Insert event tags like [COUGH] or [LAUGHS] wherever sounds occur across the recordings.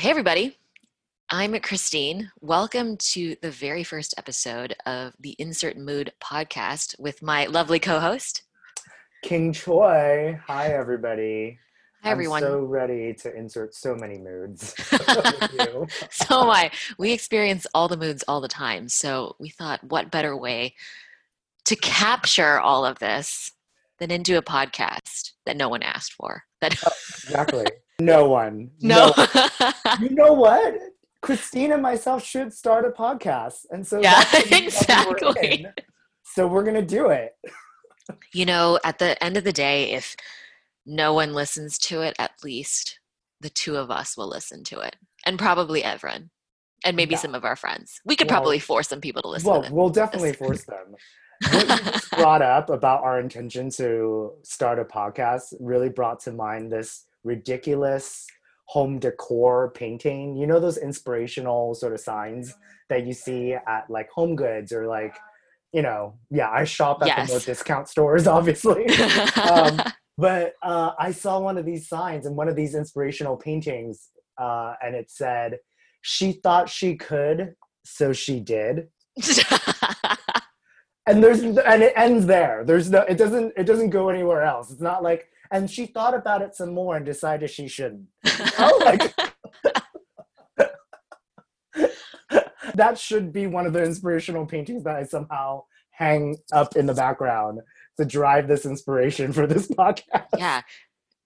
Hey, everybody. I'm Christine. Welcome to the very first episode of the Insert Mood podcast with my lovely co host, King Choi. Hi, everybody. Hi, everyone. I'm so ready to insert so many moods. [LAUGHS] [LAUGHS] so am I. We experience all the moods all the time. So we thought, what better way to capture all of this than into a podcast that no one asked for? That oh, exactly. [LAUGHS] No one. No. no one. [LAUGHS] you know what? Christine and myself should start a podcast. And so Yeah, [LAUGHS] exactly. We're so we're gonna do it. you know, at the end of the day, if no one listens to it, at least the two of us will listen to it. And probably Evren. And maybe yeah. some of our friends. We could well, probably force some people to listen well, to we'll definitely force them. what you just [LAUGHS] brought up about our intention to start a podcast really brought to mind this ridiculous home decor painting. You know those inspirational sort of signs that you see at like Home Goods or like, you know, yeah, I shop at yes. the more discount stores, [LAUGHS] obviously. um, [LAUGHS] but uh, I saw one of these signs and one of these inspirational paintings, uh, and it said, "She thought she could, so she did." [LAUGHS] and there's and it ends there. There's no. It doesn't. It doesn't go anywhere else. It's not like and she thought about it some more and decided she shouldn't. [LAUGHS] oh my that should be one of the inspirational paintings that I somehow hang up in the background to drive this inspiration for this [LAUGHS] podcast. Yeah.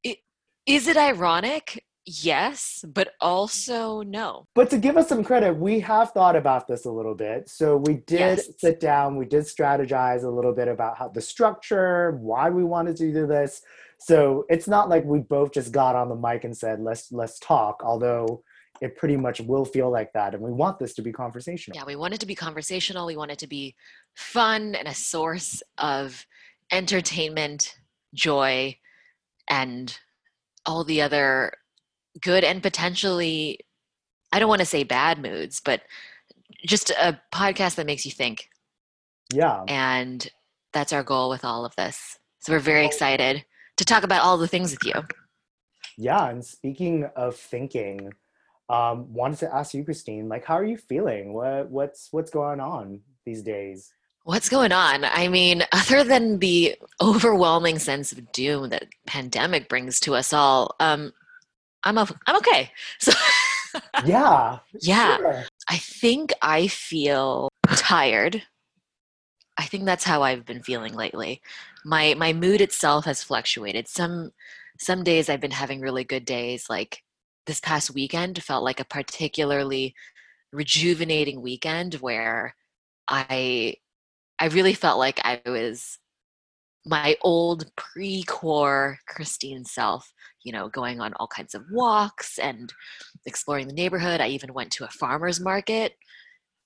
It, is it ironic? Yes, but also no. But to give us some credit, we have thought about this a little bit. So we did yes. sit down, we did strategize a little bit about how the structure, why we wanted to do this so it's not like we both just got on the mic and said let's let's talk although it pretty much will feel like that and we want this to be conversational. Yeah we want it to be conversational. We want it to be fun and a source of entertainment joy and all the other good and potentially i don't want to say bad moods but just a podcast that makes you think. Yeah. And that's our goal with all of this. So we're very excited to talk about all the things with you. Yeah, and speaking of thinking, um, wanted to ask you, Christine, like, how are you feeling? What what's what's going on these days? What's going on? I mean, [LAUGHS] other than the overwhelming sense of doom that pandemic brings to us all, um, I'm a, I'm okay. [LAUGHS] So yeah, yeah. Sure. I think I feel tired. I think that's how I've been feeling lately. My my mood itself has fluctuated. Some some days i've been having really good days like this past weekend felt like a particularly rejuvenating weekend where i i really felt like i was my old pre-core christine self you know going on all kinds of walks and exploring the neighborhood. I even went to a farmers market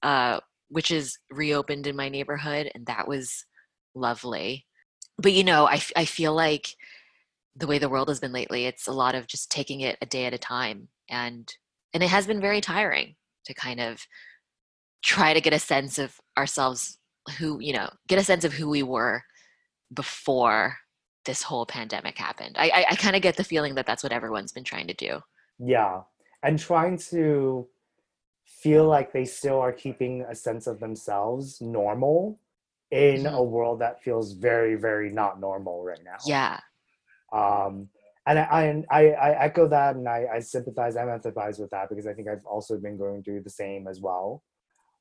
uh, which is reopened in my neighborhood and that was lovely. But you know I, I feel like the way the world has been lately it's a lot of just taking it a day at a time and and it has been very tiring to kind of try to get a sense of ourselves who you know get a sense of who we were before this whole pandemic happened. I i, I kind of get the feeling that that's what everyone's been trying to do. Yeah and trying to feel like they still are keeping a sense of themselves normal in mm-hmm. a world that feels very very not normal right now yeah um and I, I, I echo that and I, I sympathize, I empathize with that because I think I've also been going through the same as well.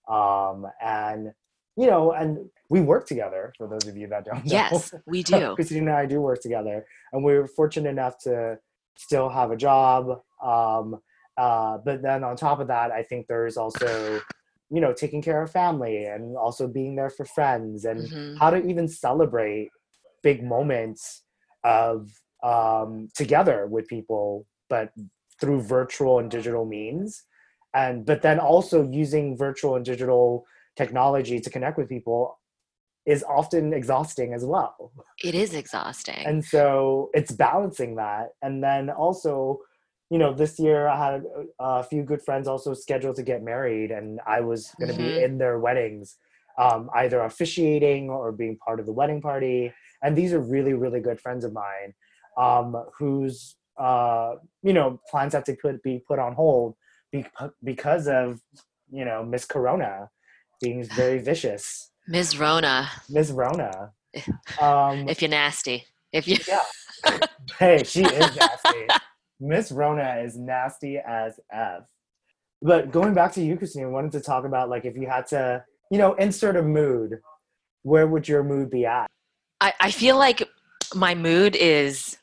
Um, and you know, and we work together for those of you that don't [LAUGHS] know. Yes, we do. [LAUGHS] Christine and I do work together, and we are fortunate enough to still have a job. Um, uh, but then on top of that, I think there's also you know taking care of family and also being there for friends and mm-hmm. how to even celebrate big moments of um, together with people but through virtual and digital means. And but then also using virtual and digital technology to connect with people is often exhausting as well. It is exhausting. And so it's balancing that. And then also you know, this year I had a, few good friends also scheduled to get married, and I was going to mm-hmm. be in their weddings, um, either officiating or being part of the wedding party. And these are really, really good friends of mine, um, whose uh, you know plans have to put, be put on hold be- because of you know Miss Corona being very vicious. Ms. Rona, Miss Rona. [LAUGHS] Um, if you're nasty. If you yeah. [LAUGHS] hey, she is nasty. [LAUGHS] Miss Rona is nasty as f. But going back to you, Christine, I wanted to talk about like if you had to, you know, insert a mood, where would your mood be at? I, I feel like my mood is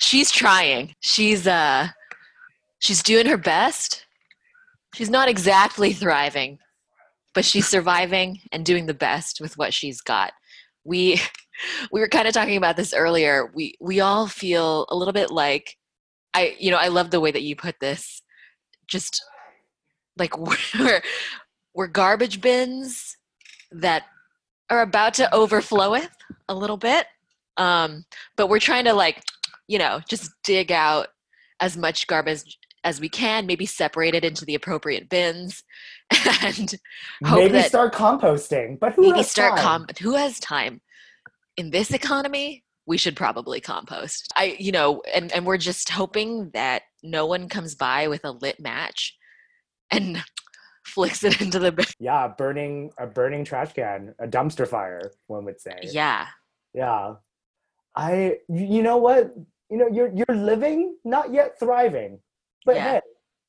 she's trying. She's uh she's doing her best. She's not exactly thriving, but she's surviving and doing the best with what she's got. We [LAUGHS] we were kind of talking about this earlier. We we all feel a little bit like I you know, I love the way that you put this. Just like [LAUGHS] we're we're garbage bins that are about to overfloweth a little bit. Um, but we're trying to like, you know, just dig out as much garbage as we can, maybe separate it into the appropriate bins, [LAUGHS] and hope maybe start composting. But who maybe start time? com. Who has time in this economy? We should probably compost. I, you know, and and we're just hoping that no one comes by with a lit match and [LAUGHS] flicks it into the bin. Yeah, burning a burning trash can, a dumpster fire, one would say. Yeah, Yeah. I you know what? You know, you're you're living, not yet thriving. But Yeah. hey,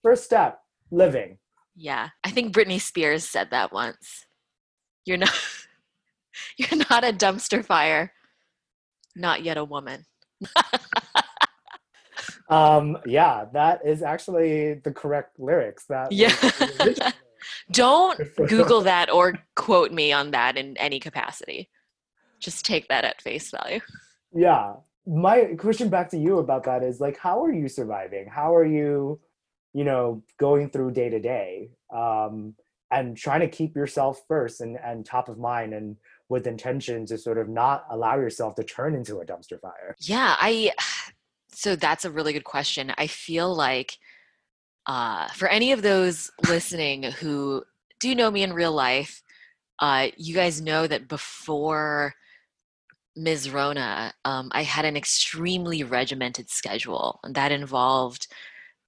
first step, living. yeah. I think Britney Spears said that once. You're not. [LAUGHS] You're not a dumpster fire. Not yet a woman. [LAUGHS] Um, yeah, that is actually the correct lyrics. That Yeah. [LAUGHS] Don't. [LAUGHS] Google that or quote me on that in any capacity. Just take that at face value. yeah. My question back to you about that is like, how are you surviving? How are you, you know, going through day to day, um, and trying to keep yourself first and and top of mind and with intention to sort of not allow yourself to turn into a dumpster fire. Yeah, I [SIGHS] so that's a really good question. I feel like uh, for any of those listening who do know me in real life, uh, you guys know that before Ms. Rona, um, I had an extremely regimented schedule, and that involved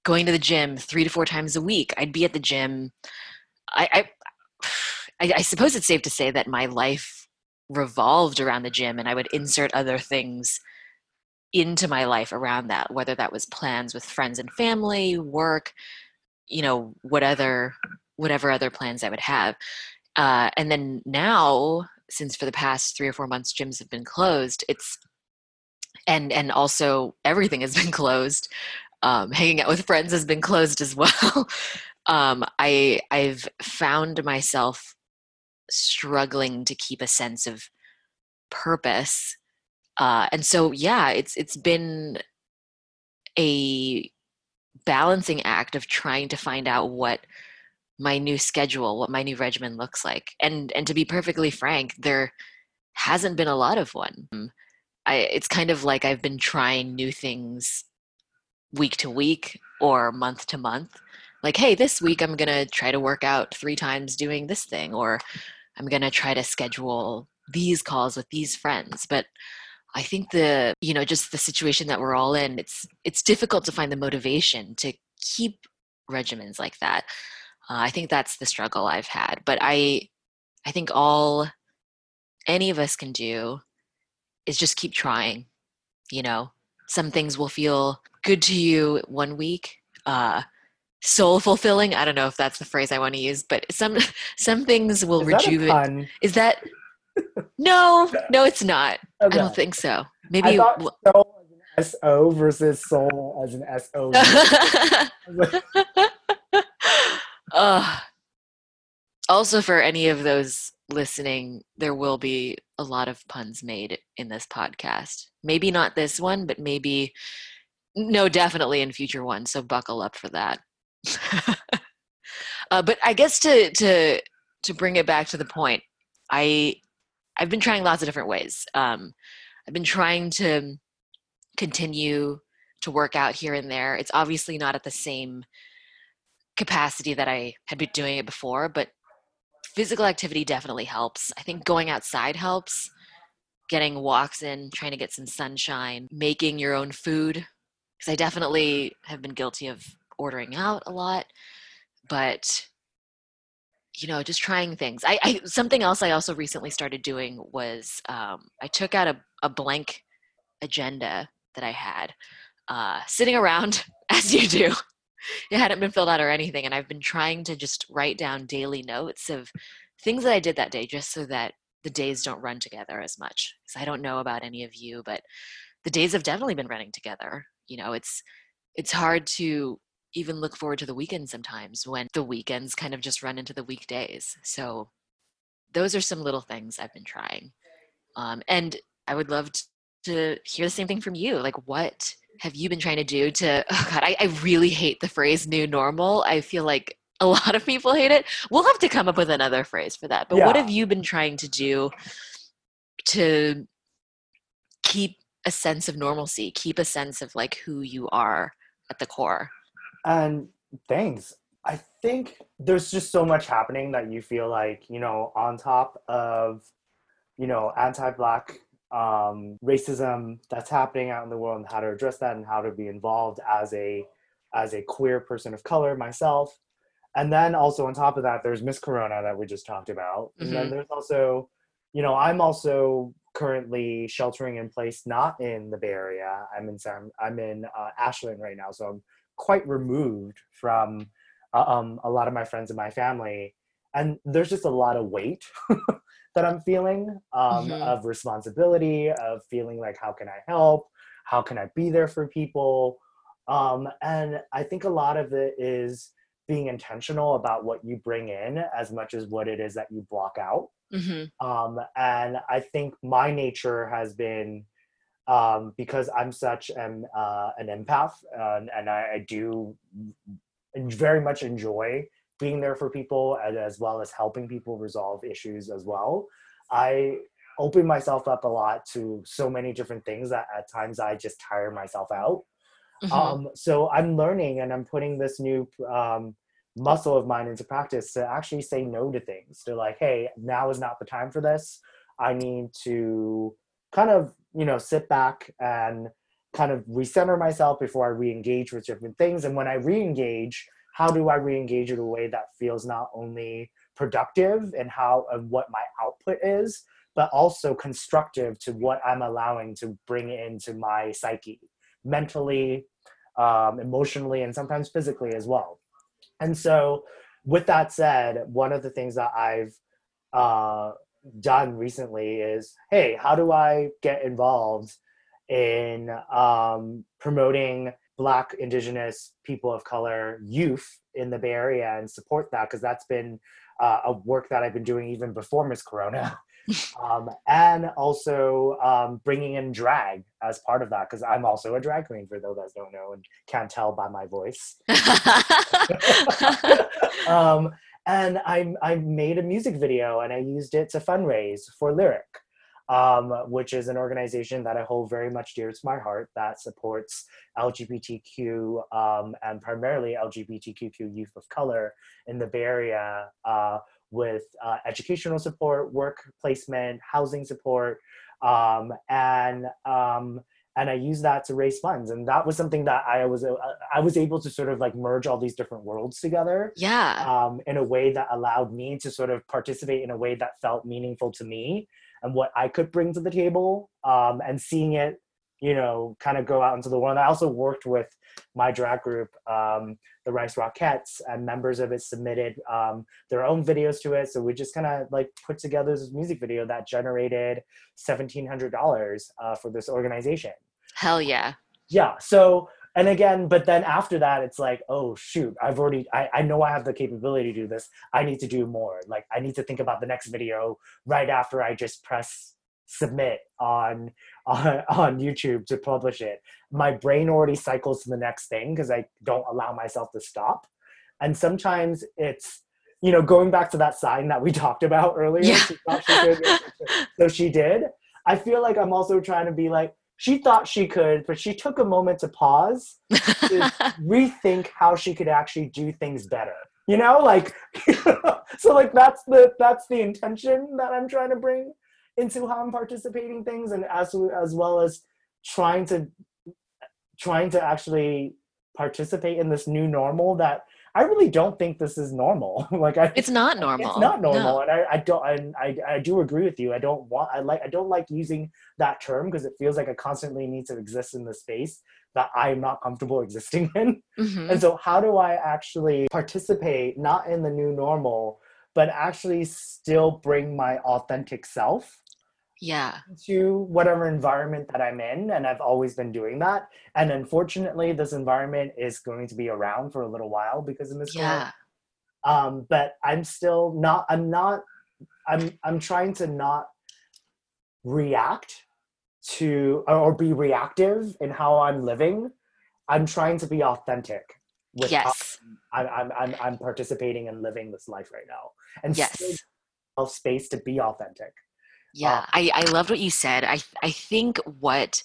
going to the gym three to four times a week. I'd be at the gym. I, I, [SIGHS] I, I suppose it's safe to say that my life revolved around the gym, and I would insert other things into my life around that, whether that was plans with friends and family, work, you know, what other, whatever other plans I would have. Uh, and then now, since for the past three or four months gyms have been closed, it's and and also everything has been [LAUGHS] closed. Um, hanging out with friends has been closed as [LAUGHS] well. um, I I've found myself struggling to keep a sense of purpose uh, and so yeah it's it's been a balancing act of trying to find out what my new schedule what my new regimen looks like and and to be perfectly frank there hasn't been a lot of one. Um, i it's kind of like i've been trying new things week to week or month to month. Like hey this week i'm going to try to work out 3 times doing this thing or i'm going to try to schedule these calls with these friends but I think the you know just the situation that we're all in it's it's difficult to find the motivation to keep regimens like that. Uh, I think that's the struggle I've had, but I I think all any of us can do is just keep trying. You know, some things will feel good to you one week, uh, soul fulfilling. I don't know if that's the phrase I want to use, but some [LAUGHS] some things will Is that a rejuvenate. Is that [LAUGHS] no? No, it's not. I don't think so. I Maybe. thought w- soul as an S O versus soul as an S O. [LAUGHS] Ugh. also, for any of those listening, there will be a lot of puns made in this podcast. Maybe not this one, but maybe, no, definitely in future ones. So buckle up for that. [LAUGHS] uh, but I guess to to to bring it back to the point, I I've been trying lots of different ways. Um, I've been trying to continue to work out here and there. It's obviously not at the same capacity that I had been doing it before, but physical activity definitely helps. I think going outside helps. Getting walks in, trying to get some sunshine, making your own food. Because I definitely have been guilty of ordering out a lot, but you know, just trying things. I, I something else I also recently started doing was um, I took out a, a blank agenda that I had uh, sitting around [LAUGHS] as you do. It hadn't been filled out or anything, and I've been trying to just write down daily notes of things that I did that day, just so that the days don't run together as much. Because I don't know about any of you, but the days have definitely been running together. You know, it's it's hard to even look forward to the weekend sometimes when the weekends kind of just run into the weekdays. So those are some little things I've been trying. Um, and I would love to hear the same thing from you. Like, what have you been trying to do to, [LAUGHS] oh God, I, I really hate the phrase new normal. I feel like a [LAUGHS] lot of people hate it. We'll have to come up with another phrase for that. But yeah. what have you been trying to do to keep a sense of normalcy, keep a sense of like who you are at the core? And thanks. I think there's just so much happening that you feel like, you know, on top of, you know, anti black um, racism that's happening out in the world and how to address that and how to be involved as a as a queer person of color myself. And then also on top of that, there's Miss Corona that we just talked about. Mm-hmm. And then mm-hmm. there's also, you know, I'm also currently sheltering in place, not in the Bay Area. I'm in San, I'm in uh, Ashland right now, so I'm quite removed from uh, um, a lot of my friends and my family and there's just a lot of weight [LAUGHS] that i'm feeling um, mm-hmm. of responsibility of feeling like how can i help how can i be there for people um, and i think a lot of it is being intentional about what you bring in as much as what it is that you block out mm-hmm. um, and i think my nature has been um, because I'm such an uh, an empath uh, and I, I, do very much enjoy being there for people as, as well as helping people resolve issues as well. I open myself up a lot to so many different things that at times I just tire myself out. Mm-hmm. Um, so I'm learning and I'm putting this new um, muscle of mine into practice to actually say no to things. To like, hey, now is not the time for this. I need to kind of you know sit back and kind of recenter myself before I re-engage with different things. And when I re-engage, how do I re-engage in a way that feels not only productive and how and what my output is, but also constructive to what I'm allowing to bring into my psyche, mentally, um, emotionally, and sometimes physically as well. And so, with that said, one of the things that I've uh, done recently is hey how do i get involved in um, promoting black indigenous people of color youth in the bay area and support that? Because that's been uh, a work that i've been doing even before miss corona. [LAUGHS] Um, and also um, bringing in drag as part of that because i'm also a drag queen for those that don't know and can't tell by my voice. [LAUGHS] [LAUGHS] Um, and I, I made a music video and I used it to fundraise for Lyric, um, which is an organization that I hold very much dear to my heart that supports LGBTQ um, and primarily LGBTQ youth of color in the Bay Area uh, with uh, educational support, work placement, housing support, um, and um, and I used that to raise funds. And that was something that I was uh, I was able to sort of like merge all these different worlds together. Yeah. Um, in a way that allowed me to sort of participate in a way that felt meaningful to me and what I could bring to the table. Um, and seeing it, you know, kind of go out into the world. I also worked with my drag group, um, the Rice Rockettes, and members of it submitted um, their own videos to it. So we just kind of like put together this music video that generated $1,700 uh, for this organization. Hell yeah. Yeah. So, and again, but then after that, it's like, oh, shoot, I've already, I, I know I have the capability to do this. I need to do more. Like, I need to think about the next video right after I just press submit on [LAUGHS] on, on YouTube to publish it. My brain already cycles to the next thing because I don't allow myself to stop. And sometimes it's, you know, going back to that sign that we [LAUGHS] talked about earlier. Yeah. She she [LAUGHS] so she did. I feel like I'm also trying to be like, she thought she could, but she took a moment to pause to [LAUGHS] rethink how she could actually do things better. You know, like [LAUGHS] so like that's the that's the intention that I'm trying to bring into how I'm participating things and as as well as trying to trying to actually participate in this new normal that I really don't think this is normal. [LAUGHS] like I, it's not normal. It's not normal, No. and I, I don't. I, I I do agree with you. I don't want. I like. I don't like using that term because it feels like I constantly need to exist in the space that I'm not comfortable [LAUGHS] existing in. Mhm. And so, how do I actually participate not in the new normal, but actually still bring my authentic self Yeah. to whatever environment that I'm in? And I've always been doing that. And unfortunately, this environment is going to be around for a little while because of this. Yeah. Um, but I'm still not. I'm not. I'm. I'm trying to not react to or be reactive in how I'm living. I'm trying to be authentic with how Yes. I'm, I'm, I'm, I'm participating and living this life right now and Yes. space to be authentic. Yeah. Um, I, I loved what you said. I I think what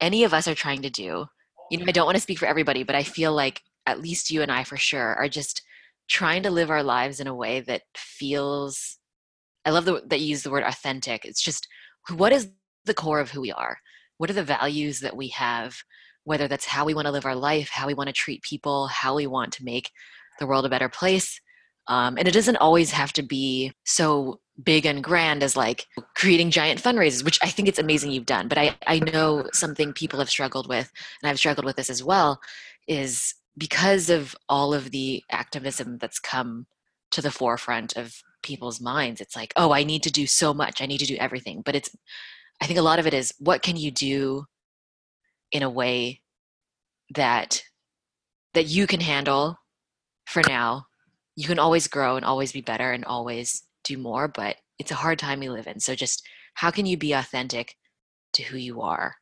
any of us are trying to do, you know, I don't want to speak for everybody, but I feel like at least you and I for sure are just trying to live our lives in a way that feels I love the, that you use the word authentic. It's just what is the core of who we are? What are the values that we have? Whether that's how we want to live our life, how we want to treat people, how we want to make the world a better place. Um, and it doesn't always have to be so big and grand as like creating giant fundraisers, which I think it's amazing you've done. But I, I know something people have struggled with, and I've struggled with this as well, is because of all of the activism that's come to the forefront of people's minds, it's like, oh, I need to do so much. I need to do everything. But it's, I think a lot of it is what can you do in a way that that you can handle for now you can always grow and always be better and always do more but it's a hard time we live in. So just how can you be authentic to who you are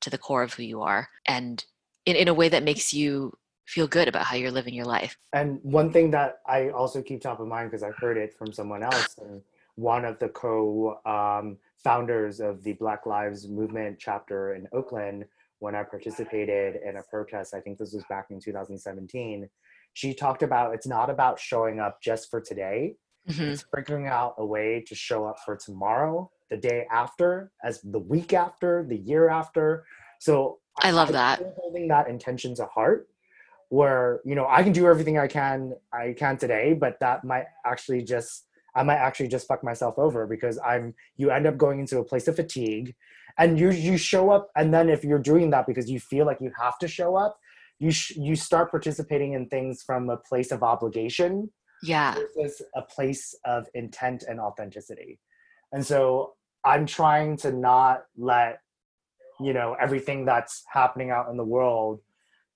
to the core of who you are and in, in a way that makes you feel good about how you're living your life? And one thing that I also keep top of mind because I heard it from someone else, and one of the co um, founders of the Black Lives Movement chapter in Oakland, when I participated in a protest, I think this was back in 2017, she talked about it's not about showing up just for today, Mhm. it's figuring out a way to show up for tomorrow, the day after, as the week after, the year after. So I love I'm that. holding that intention to heart where you know i can do everything i can i can today but that might actually just i might actually just fuck myself over because i'm you end up going into a place of fatigue and you you show up and then if you're doing that because you feel like you have to show up you sh- you start participating in things from a place of obligation yeah versus a place of intent and authenticity. And so I'm trying to not let, you know, everything that's happening out in the world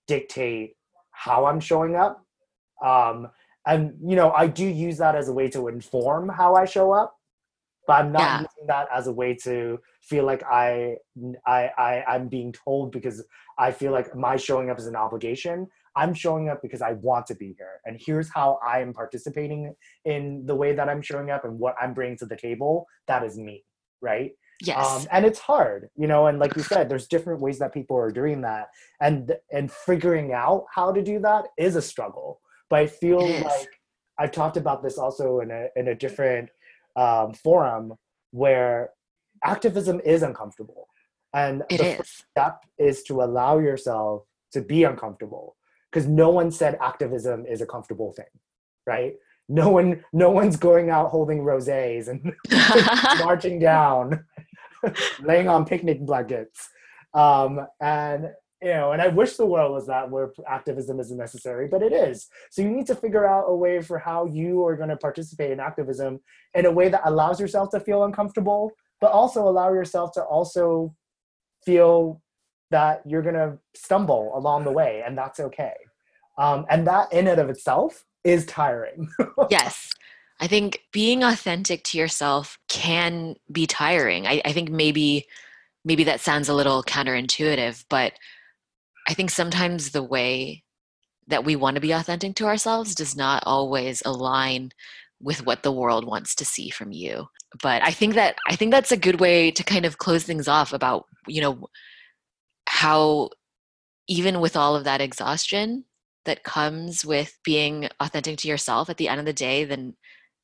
dictate how I'm showing up. Um, and, you know, I do use that as a way to inform how I show up, but I'm not Yeah. using that as a way to feel like I, I, I, I'm being told because I feel like my showing up is an obligation. I'm showing up because I want to be here. And here's how I am participating in the way that I'm showing up and what I'm bringing to the table. That is me, right? yes Um, and it's hard, you know. And like you said, there's different ways that people are doing that, and and figuring out how to do that is a struggle. But I feel like I've talked about this also in a in a different um, forum where activism is uncomfortable, and it the is. step is to allow yourself to be uncomfortable because no one said activism is a comfortable thing right? No one no one's going out holding rosés and [LAUGHS] marching down laying on picnic blankets. Um, and you know and i wish the world was that where activism isn't necessary but it is. So you need to figure out a way for how you are going to participate in activism in a way that allows yourself to feel uncomfortable but also allow yourself to also feel that you're going to stumble along the way and that's okay. Um, and that in and of itself is tiring. [LAUGHS] Yes. I think being authentic to yourself can be tiring. I, I think maybe maybe that sounds a little counterintuitive but i think sometimes the way that we want to be authentic to ourselves does not always align with what the world wants to see from you. But i think that i think that's a good way to kind of close things off about you know how even with all of that exhaustion that comes with being authentic to yourself at the end of the day then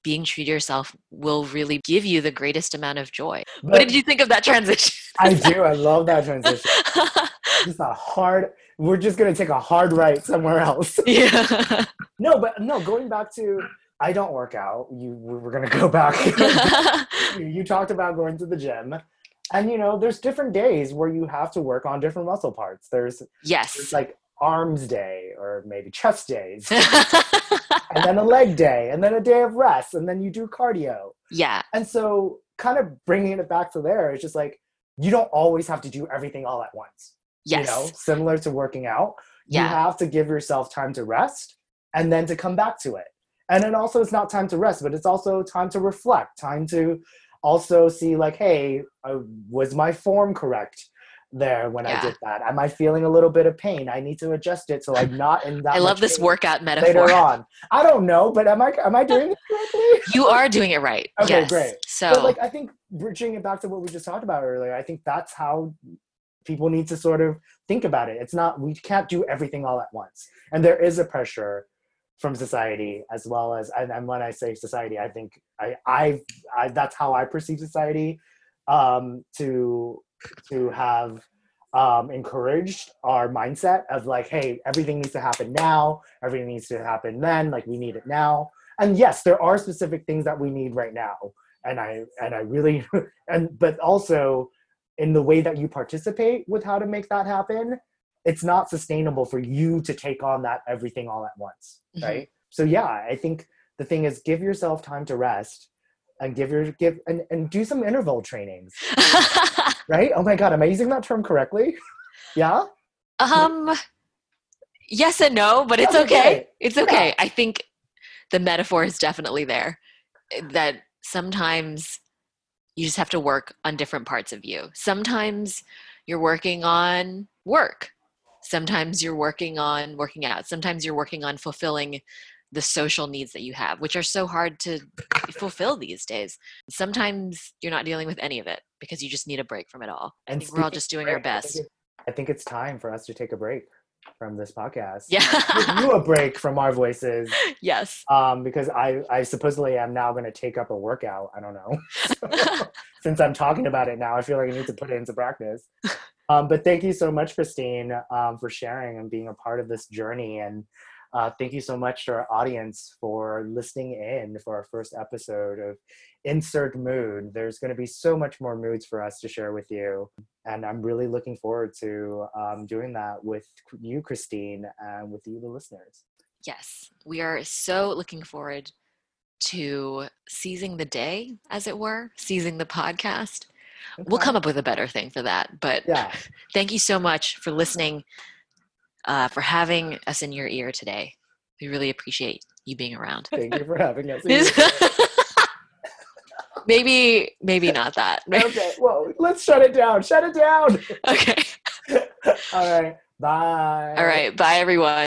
being true to yourself will really give you the greatest amount of joy. But what did you think of that transition? [LAUGHS] I do. I love that transition. [LAUGHS] Just a hard. We're just gonna take a hard right somewhere else. [LAUGHS] yeah. No, but no. Going back to, I don't work out. You, we're gonna go back. you, you talked about going to the gym, and you know, there's different days where you have to work on different muscle parts. There's, there's yes. like arms day, or maybe chest days, [LAUGHS] and then a leg day, and then a day of rest, and then you do cardio. yeah. And so, kind of bringing it back to there, it's just like you don't always have to do everything all at once. Yes. You know, similar to working out, you have to give yourself time to rest and then to come back to it. And then also, it's not time to rest, but it's also time to reflect, time to also see, like, hey, uh, was my form correct there when I did that? Am I feeling a little bit of pain? I need to adjust it so I'm [LAUGHS] not in that. I love this workout metaphor. later on. I don't know, but am I am I doing it correctly? [LAUGHS] You are doing it right. Okay, yes. great. So But like I think bridging it back to what we just talked about earlier, I think that's how people need to sort of think about it. It's not we can't do everything all at once. And there is a pressure from society as well as and, and when I say society, I think I I, I that's how I perceive society um to to have um, encouraged our mindset of like, hey, everything needs to happen now, everything needs to happen then, like we need it now. And yes, there are specific things that we need right now, and I and I really [LAUGHS] and but also in the way that you participate with how to make that happen, it's not sustainable for you to take on that everything all at once, Mhm. right? So yeah, I think the thing is give yourself time to rest and give your give and, and do some interval trainings [LAUGHS] right? Oh my god, am I using that term correctly? [LAUGHS] yeah? um yes and no, but it's okay. okay. It's Yeah. okay. I think the metaphor is definitely there. eh, That sometimes you just have to work on different parts of you. Sometimes you're working on work. Sometimes you're working on working out. Sometimes you're working on fulfilling the social needs that you have, which are so hard to fulfill these days. Sometimes you're not dealing with any of it because you just need a break from it all. I And think we're all just doing our break, I think best. I think it's time for us to take a break from this podcast. Yeah. Give you a break from our voices [LAUGHS] yes. um, because I, I supposedly am now going to take up a workout. I don't know. [LAUGHS] [LAUGHS] Since I'm talking about it now, I feel like I need to put it into practice. Um, but thank you so much, Christine, um, for sharing and being a part of this journey. And uh, thank you so much to our audience for listening in for our first episode of Insert Mood. There's going to be so much more moods for us to share with you. And I'm really looking forward to um, doing that with you, Christine, and with you, the listeners. Yes, we are so looking forward to seizing the day, as it were, seizing the podcast. We'll come up with a better thing for that. But Yeah. [LAUGHS] thank you so much for listening, uh, for having us in your ear today. We really appreciate you being around. Thank you for having us. [LAUGHS] maybe, maybe not that. [LAUGHS] okay, well, let's shut it down. Shut it down. okay. [LAUGHS] All right. Bye. All right. Bye, everyone.